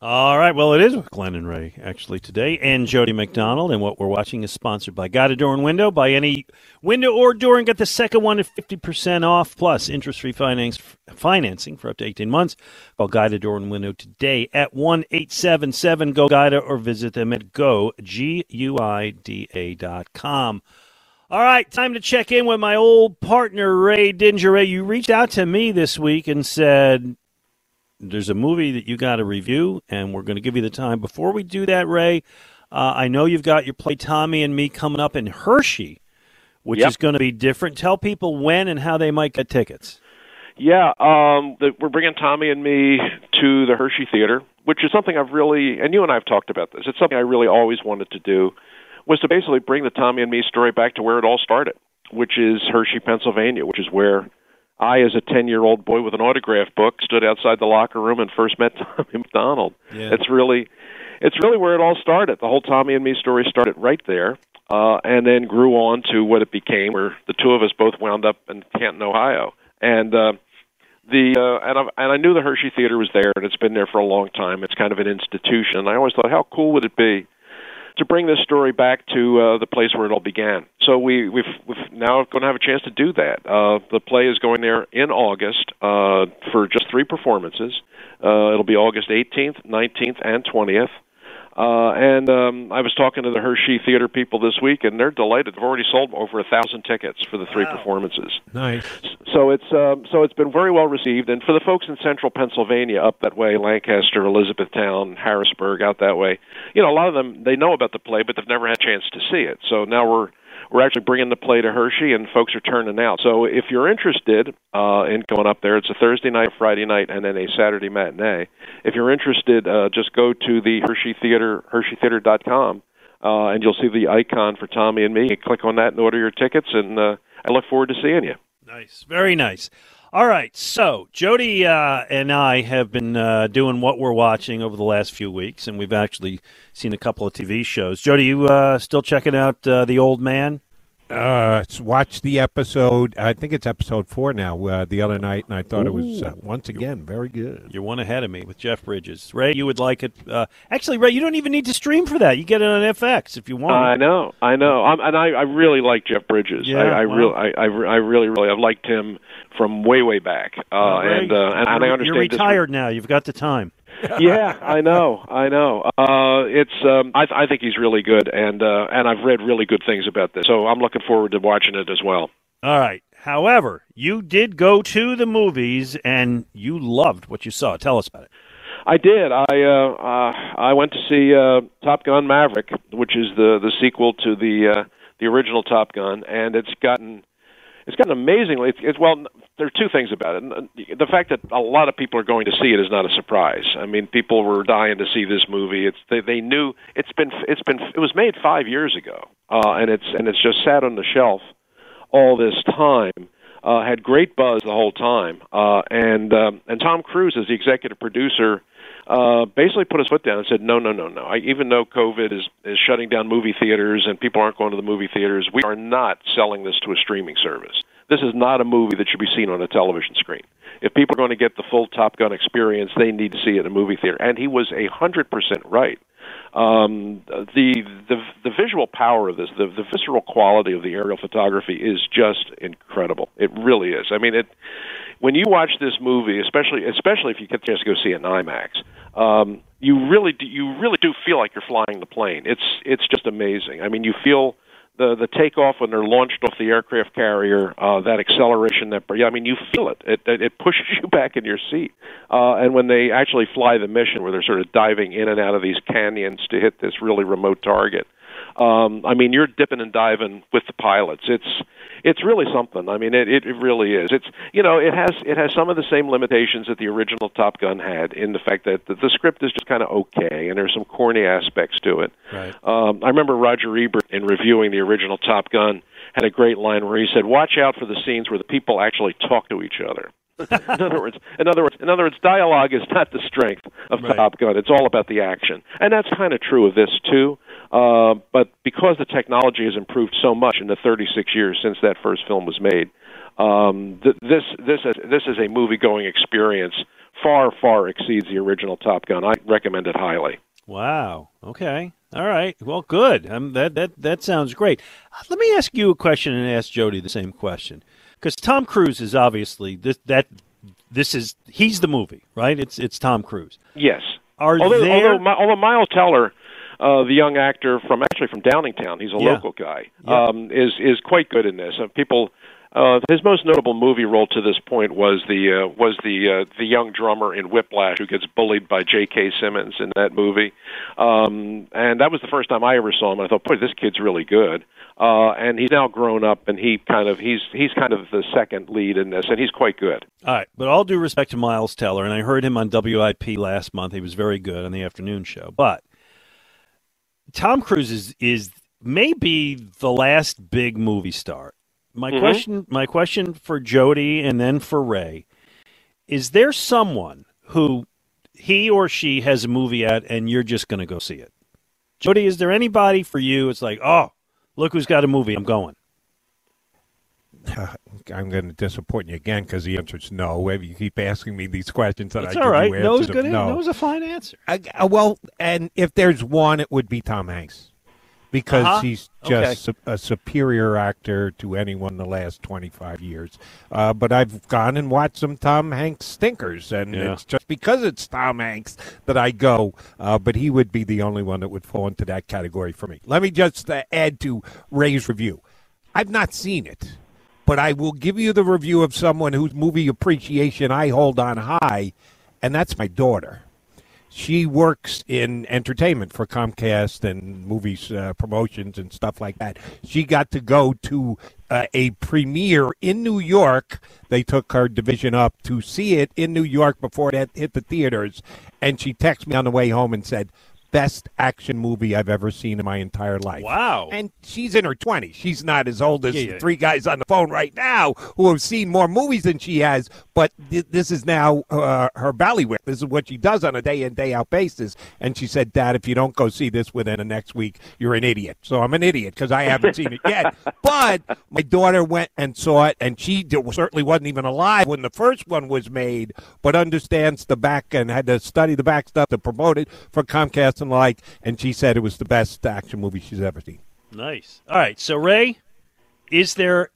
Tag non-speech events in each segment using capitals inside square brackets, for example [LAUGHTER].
All right. Well, it is with Glenn and Ray actually today, and Jody McDonald. And what we're watching is sponsored by Guida Door and Window. Buy any window or door, and get the second one at fifty percent off plus interest-free finance financing for up to eighteen months. Call Guida Door and Window today at one eight seven seven go Guida or visit them at go g u i d a dot com. All right, time to check in with my old partner Ray Didinger. Ray, you reached out to me this week and said there's a movie that you got to review, and we're going to give you the time. Before we do that, Ray, uh, I know you've got your play Tommy and me coming up in Hershey, which Yep. is going to be different. Tell people when and how they might get tickets. Yeah, um, the, we're bringing Tommy and me to the Hershey Theater, which is something I've really, and you and I have talked about this. It's something I really always wanted to do, was to basically bring the Tommy and me story back to where it all started, which is Hershey, Pennsylvania, which is where I, as a ten-year-old boy with an autograph book, stood outside the locker room and first met [LAUGHS] Tommy McDonald. Yeah. It's really, it's really where it all started. The whole Tommy and me story started right there. Uh, and then grew on to what it became, where the two of us both wound up in Canton, Ohio. And uh, the uh, and I and I knew the Hershey Theater was there, and it's been there for a long time. It's kind of an institution. And I always thought, how cool would it be to bring this story back to uh, the place where it all began? So we we've, we've now going to have a chance to do that. Uh, the play is going there in August uh, for just three performances. Uh, it'll be August 18th, 19th, and 20th. Uh, and um, I was talking to the Hershey Theater people this week, and they're delighted. They've already sold over a thousand tickets for the three performances. Nice. So it's um, so it's been very well received, and for the folks in central Pennsylvania, up that way, Lancaster, Elizabethtown, Harrisburg, out that way, you know, a lot of them they know about the play, but they've never had a chance to see it. So now we're we're actually bringing the play to Hershey, and folks are turning out. So if you're interested uh, in going up there, it's a Thursday night, a Friday night, and then a Saturday matinee. If you're interested, uh, just go to the Hershey Theater, HersheyTheater.com, uh, and you'll see the icon for Tommy and me. You click on that and order your tickets, and uh, I look forward to seeing you. Nice, very nice. All right, so Jody uh, and I have been uh, doing what we're watching over the last few weeks, and we've actually seen a couple of TV shows. Jody, you uh, still checking out uh, The Old Man? Uh, s- watched the episode. I think it's episode four now. Uh, the other night, and I thought it was uh, once again very good. You're one ahead of me with Jeff Bridges. Ray, you would like it. Uh, actually, Ray, you don't even need to stream for that. You get it on FX if you want. I know, I know, I'm, and I, I really like Jeff Bridges. Yeah, I, I wow. really, I, I, I really, really, I've liked him from way, way back. Uh, Ray, and, uh, and, and I you're- understand You're this- retired now. You've got the time. [LAUGHS] yeah, I know, I know. Uh, it's, um, I, I think he's really good, and uh, and I've read really good things about this, so I'm looking forward to watching it as well. All right. However, you did go to the movies and you loved what you saw. Tell us about it. I did. I uh, uh, I went to see uh, Top Gun Maverick, which is the the sequel to the uh, the original Top Gun, and it's gotten it's gotten amazingly. It's, it's well, there are two things about it. The fact that a lot of people are going to see it is not a surprise. I mean, people were dying to see this movie. It's they, they knew it's been it's been it was made five years ago, uh, and it's and it's just sat on the shelf all this time. Uh, had great buzz the whole time, uh, and um, and Tom Cruise is the executive producer uh, basically put his foot down and said, "No, no, no, no. I, even though COVID is is shutting down movie theaters and people aren't going to the movie theaters, we are not selling this to a streaming service. This is not a movie that should be seen on a television screen. If people are going to get the full Top Gun experience, they need to see it in a movie theater." And he was a hundred percent right um, the the the visual power of this, the the visceral quality of the aerial photography is just incredible. It really is. I mean, it when you watch this movie, especially especially if you get a chance to go see it in IMAX, um, you really do, you really do feel like you're flying the plane. It's it's just amazing. I mean, you feel the the takeoff when they're launched off the aircraft carrier, uh, that acceleration, that yeah, I mean, you feel it. It it, it pushes [LAUGHS] you back in your seat. Uh, and when they actually fly the mission, where they're sort of diving in and out of these canyons to hit this really remote target, um, I mean, you're dipping and diving with the pilots. It's it's really something. I mean, it, it really is. It's you know, it has it has some of the same limitations that the original Top Gun had in the fact that the, the script is just kind of okay, and there's some corny aspects to it. Right. Um, I remember Roger Ebert in reviewing the original Top Gun had a great line where he said, "Watch out for the scenes where the people actually talk to each other." [LAUGHS] in other words, in other words, in other words, dialogue is not the strength of Right. Top Gun. It's all about the action, and that's kind of true of this too. Uh, but because the technology has improved so much in the 36 years since that first film was made, um, th- this this is, this is a movie going experience far far exceeds the original Top Gun. I recommend it highly. Wow. Okay. All right. Well, good. Um, that that that sounds great. Uh, Let me ask you a question and ask Jody the same question, because Tom Cruise is obviously this that this is he's the movie, right? It's it's Tom Cruise. Yes. Are although, there? although, although Miles Teller, uh, the young actor from actually from Downingtown, he's a Yeah. local guy, Yeah. um, is is quite good in this. Uh, people, uh, his most notable movie role to this point was the uh, was the uh, the young drummer in Whiplash who gets bullied by J.K. Simmons in that movie, um, and that was the first time I ever saw him. I thought, boy, this kid's really good. Uh, and he's now grown up, and he kind of he's he's kind of the second lead in this, and he's quite good. All right, but all due respect to Miles Teller, and I heard him on WIP last month. He was very good on the afternoon show. But Tom Cruise is is maybe the last big movie star. My Mhm. question, my question for Jody, and then for Ray, is there someone who he or she has a movie at, and you're just going to go see it? Jody, is there anybody for you? It's like, oh, look who's got a movie. I'm going. [LAUGHS] I'm going to disappoint you again because the answer is no. You keep asking me these questions, and That's I all right. you No's good. No. No's a fine answer. I, uh, well, and if there's one, it would be Tom Hanks because Uh-huh. he's Okay. just su- a superior actor to anyone in the last 25 years. Uh, but I've gone and watched some Tom Hanks stinkers, and Yeah. it's just because it's Tom Hanks that I go. Uh, but he would be the only one that would fall into that category for me. Let me just uh, add to Ray's review. I've not seen it, but I will give you the review of someone whose movie appreciation I hold on high, and that's my daughter she works in entertainment for Comcast and movies uh, promotions and stuff like that. She got to go to uh, a premiere in New York. They took her division up to see it in New York before it hit the theaters, and she texted me on the way home and said, "Best action movie I've ever seen in my entire life." Wow. And she's in her 20s. She's not as old as Yeah, the yeah. three guys on the phone right now who have seen more movies than she has, but th- this is now uh, her ballywick. This is what she does on a day in, day out basis. And she said, Dad, if you don't go see this within the next week, you're an idiot. So I'm an idiot because I haven't seen it yet. [LAUGHS] But my daughter went and saw it, and she certainly wasn't even alive when the first one was made, but understands the back and had to study the back stuff to promote it for Comcast and the like. And she said it was the best action movie she's ever seen. Nice. All right. So, Ray, is there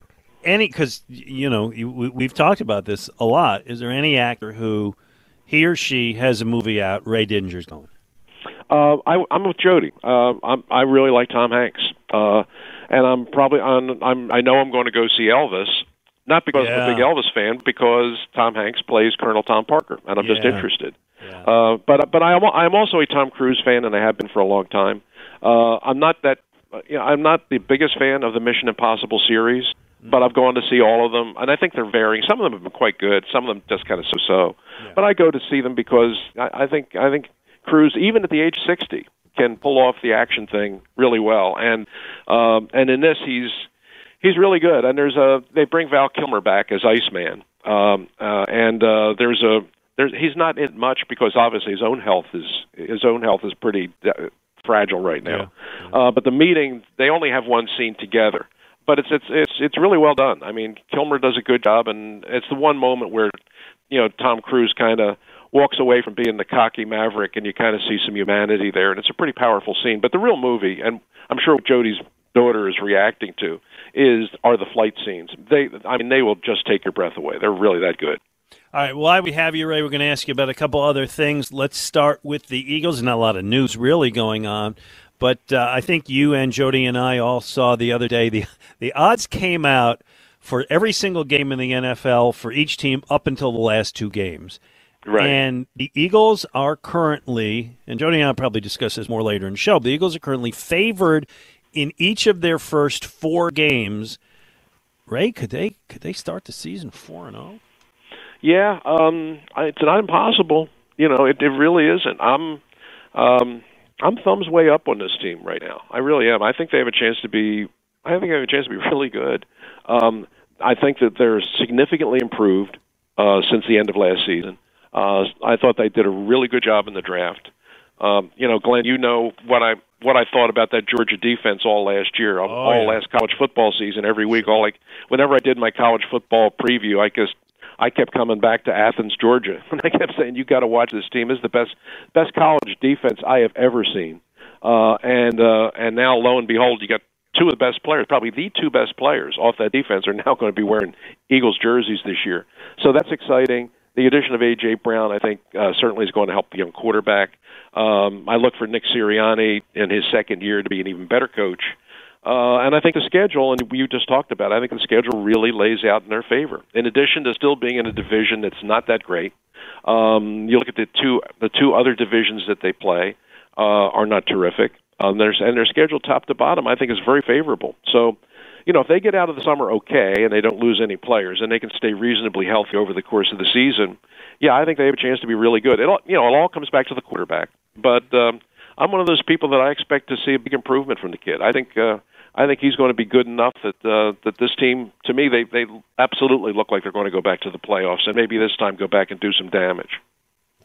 any, because, you know, we, we've talked about this a lot. Is there any actor who he or she has a movie out, Ray Didinger's going? Uh, I, I'm with Jody. Uh, I'm, I really like Tom Hanks, uh, and I'm probably on. I'm. I know I'm going to go see Elvis, not because I'm a big Elvis fan, because Tom Hanks plays Colonel Tom Parker, and I'm just Yeah. Uh, but but I am I'm also a Tom Cruise fan, and I have been for a long time. Uh, I'm not that. You know, I'm not the biggest fan of the Mission Impossible series, but I've gone to see all of them, and I think they're varying. Some of them have been quite good. Some of them just kind of so-so. But I go to see them because I, I think I think Cruise, even at the age 60, can pull off the action thing really well. And um, and in this, he's he's really good. And there's a they bring Val Kilmer back as Iceman, um, uh, and uh, there's a there's he's not in much because obviously his own health is his own health is pretty uh, fragile right now. Uh, but the meeting they only have one scene together. But it's it's it's it's really well done. I mean, Kilmer does a good job, and it's the one moment where, you know, Tom Cruise kind of walks away from being the cocky maverick, and you kind of see some humanity there, and it's a pretty powerful scene. But the real movie, and I'm sure Jody's daughter is reacting to, is are the flight scenes. They, I mean, they will just take your breath away. They're really that good. All right. Well, while we have you, Ray, we're going to ask you about a couple other things. Let's start with the Eagles. Not a lot of news really going on, but uh, I think you and Jody and I all saw the other day the the odds came out for every single game in the NFL for each team up until the last two games. Right. And the Eagles are currently, and Jody and I will probably discuss this more later in the show. The Eagles are currently favored in each of their first four games. Ray, could they could they start the season four and zero? Yeah, um, it's not impossible. You know, it, it really isn't. I'm, um, I'm thumbs way up on this team right now. I really am. I think they have a chance to be. I think they have a chance to be [LAUGHS] really good. Um, I think that they're significantly improved uh, since the end of last season. Uh, I thought they did a really good job in the draft. Um, you know, Glenn, you know what I what I thought about that Georgia defense all last year, all, Oh, all yeah. last college football season, every week. All like whenever I did my college football preview, I just I kept coming back to Athens, Georgia, and [LAUGHS] I kept saying, "You got to watch this team. This is the best best college defense I have ever seen." Uh, and uh, and now, lo and behold, you got two of the best players, probably the two best players off that defense, are now going to be wearing Eagles jerseys this year. So that's exciting. The addition of AJ Brown, I think, uh, certainly is going to help the young quarterback. Um, I look for Nick Sirianni in his second year to be an even better coach. Uh, and I think the schedule, and you just talked about, it, I think the schedule really lays out in their favor. In addition to still being in a division that's not that great, um, you look at the two the two other divisions that they play uh, are not terrific. Um, there's and their schedule top to bottom, I think, is very favorable. So, you know, if they get out of the summer okay and they don't lose any players and they can stay reasonably healthy over the course of the season, yeah, I think they have a chance to be really good. It all, you know, it all comes back to the quarterback. But um, I'm one of those people that I expect to see a big improvement from the kid. I think uh, I think he's going to be good enough that uh, that this team, to me, they they absolutely look like they're going to go back to the playoffs and maybe this time go back and do some damage.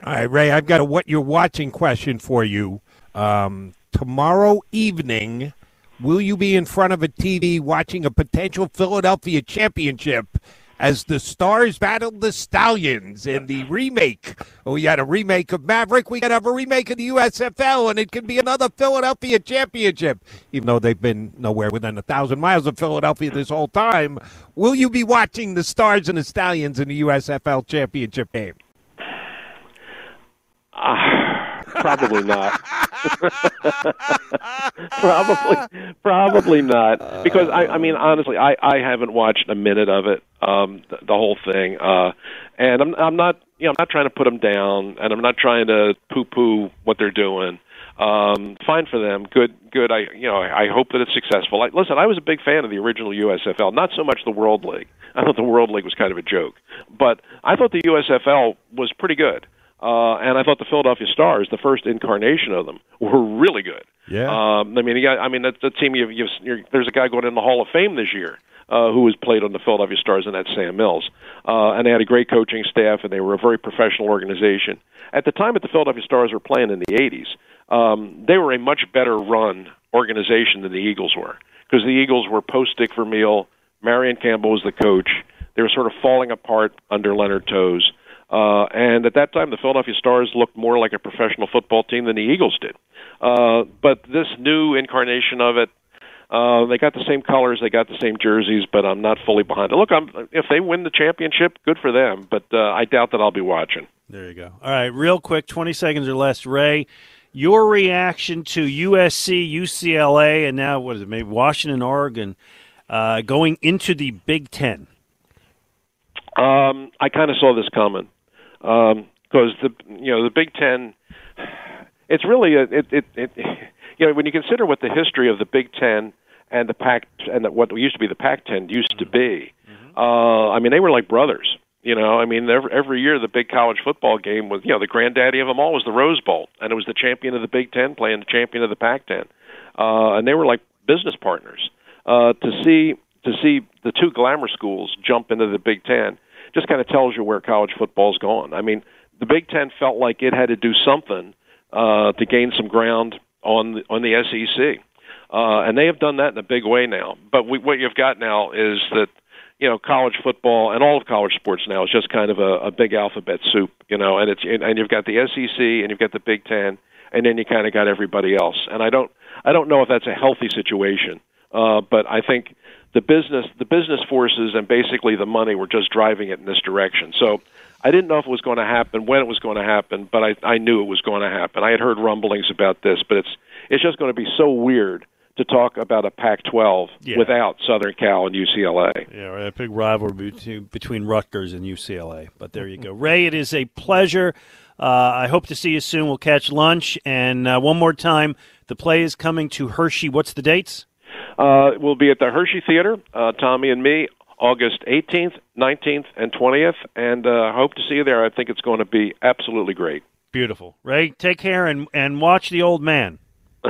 All right, Ray, I've got a what you're watching question for you. Um, tomorrow evening, will you be in front of a TV watching a potential Philadelphia championship as the Stars battled the Stallions in the remake? We had a remake of Maverick. We could have a remake of the USFL, and it could be another Philadelphia championship, even though they've been nowhere within a thousand miles of Philadelphia this whole time. Will you be watching the Stars and the Stallions in the USFL championship game? Ah, probably not. [LAUGHS] probably, probably not. Because I, I mean, honestly, I, I haven't watched a minute of it, um, the, the whole thing, uh, and I'm, I'm not, you know, I'm not trying to put them down, and I'm not trying to poo-poo what they're doing. Um, fine for them. Good, good. I, you know, I, I hope that it's successful. I, listen, I was a big fan of the original USFL. Not so much the World League. I thought the World League was kind of a joke, but I thought the USFL was pretty good. Uh, and I thought the Philadelphia Stars, the first incarnation of them, were really good. Yeah. Um, I mean, you got, I mean, that's the team. You've, you've, you're, there's a guy going in the Hall of Fame this year uh, who has played on the Philadelphia Stars, and that's Sam Mills. Uh, and they had a great coaching staff, and they were a very professional organization. At the time that the Philadelphia Stars were playing in the '80s, um, they were a much better run organization than the Eagles were because the Eagles were post Dick Vermeil. Marion Campbell was the coach. They were sort of falling apart under Leonard Tose. Uh, and at that time, the Philadelphia Stars looked more like a professional football team than the Eagles did. Uh, but this new incarnation of it, uh, they got the same colors, they got the same jerseys, but I'm not fully behind it. Look, I'm, if they win the championship, good for them, but uh, I doubt that I'll be watching. There you go. All right, real quick, 20 seconds or less. Ray, your reaction to USC, UCLA, and now, what is it, maybe Washington, Oregon, uh, going into the Big Ten? Um, I kind of saw this coming because the you know the Big Ten. It's really a, it, it it you know when you consider what the history of the Big Ten and the Pac and the, what used to be the Pac-10 used to be. Uh, I mean, they were like brothers. You know, I mean, every, every year the big college football game was, you know, the granddaddy of them all was the Rose Bowl, and it was the champion of the Big Ten playing the champion of the Pac-10, uh, and they were like business partners. Uh, to see to see the two glamour schools jump into the Big Ten just kind of tells you where college football's gone. I mean, the Big Ten felt like it had to do something uh, to gain some ground on the, on the SEC, uh, and they have done that in a big way now. But we, what you've got now is that you know college football and all of college sports now is just kind of a, a big alphabet soup, you know, and it's and, you've got the SEC and you've got the Big Ten, and then you kind of got everybody else. And I don't I don't know if that's a healthy situation, uh, but I think the business the business forces and basically the money were just driving it in this direction. So I didn't know if it was going to happen, when it was going to happen, but I I knew it was going to happen. I had heard rumblings about this, but it's it's just going to be so weird to talk about a Pac-12 Yeah. without Southern Cal and UCLA. Yeah, a big rivalry between, between Rutgers and UCLA. But there you go. Ray, it is a pleasure. Uh, I hope to see you soon. We'll catch lunch. And uh, one more time, the play is coming to Hershey. What's the dates? Uh, we'll be at the Hershey Theater, uh, Tommy and me, August 18th, 19th, and 20th, and uh, hope to see you there. I think it's going to be absolutely great. Beautiful. Ray, take care and, and watch the old man. [LAUGHS]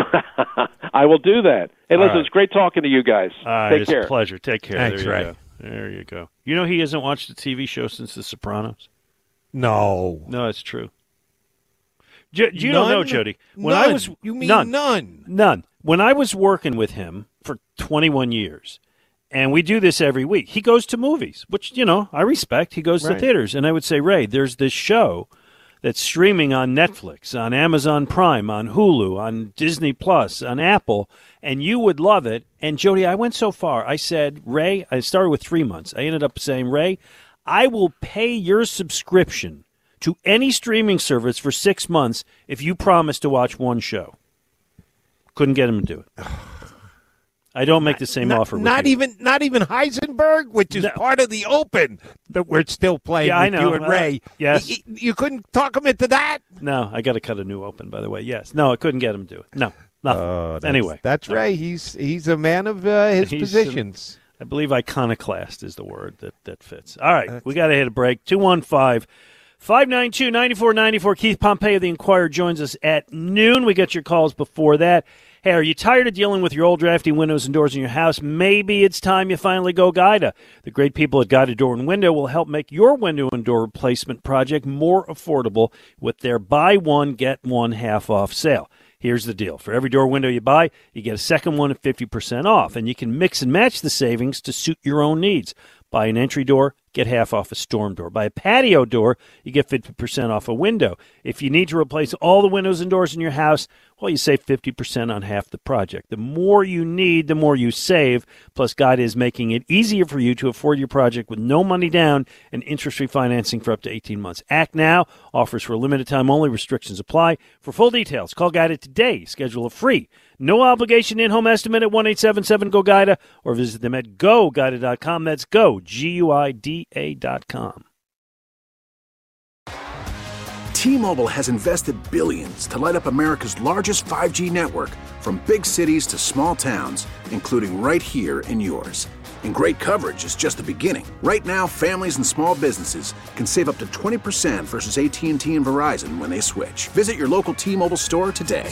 I will do that. Hey, All listen, right. it's great talking to you guys. All right, Take it's care. a pleasure. Take care. Thanks, there you Ray. go. There you go. You know he hasn't watched a TV show since The Sopranos. No. No, that's true. J- you don't know, Jody. When I was You mean none, none? none. When I was working with him for 21 years, and we do this every week. He goes to movies, which you know I respect. He goes to theaters, and I would say, Ray, there's this show that's streaming on Netflix, on Amazon Prime, on Hulu, on Disney Plus, on Apple, and you would love it. And Jody, I went so far. I said, Ray, I started with three months. I ended up saying, Ray, I will pay your subscription to any streaming service for six months if you promise to watch one show. Couldn't get him to do it. I don't make the same not, offer. with Not you. even not even Heisenberg, which is No. part of the Open that we're still playing Yeah, I know. you and Uh, Ray. yes. Y- y- you couldn't talk him into that. No, I got to cut a new open. By the way, yes. No, I couldn't get him to do it. No, nothing. Oh, that's- anyway, that's no. Ray. He's he's a man of uh, his He's, uh, positions. I believe iconoclast is the word that, that fits. All right, we got to hit a break. 215 592 9494. Keith Pompey of the Inquirer joins us at noon. We got your calls before that. Hey, are you tired of dealing with your old drafty windows and doors in your house? Maybe it's time you finally go Guida. The great people at Guida Door and Window will help make your window and door replacement project more affordable with their buy one, get one half off sale. Here's the deal. For every door window you buy, you get a second one at 50% off, and you can mix and match the savings to suit your own needs. Buy an entry door, get half off a storm door. Buy a patio door, you get 50% off a window. If you need to replace all the windows and doors in your house, well, you save 50% on half the project. The more you need, the more you save. Plus, Guide is making it easier for you to afford your project with no money down and interest-free financing for up to 18 months. Act now. Offers for a limited time only. Restrictions apply. For full details, call Guida today. Schedule a free, no obligation in-home estimate at 1-877-GO-GUIDA or visit them at goguida.com. That's go, G-U-I-D-A dot com. T-Mobile has invested billions to light up America's largest 5G network from big cities to small towns, including right here in yours. And great coverage is just the beginning. Right now, families and small businesses can save up to 20% versus AT&T and Verizon when they switch. Visit your local T-Mobile store today.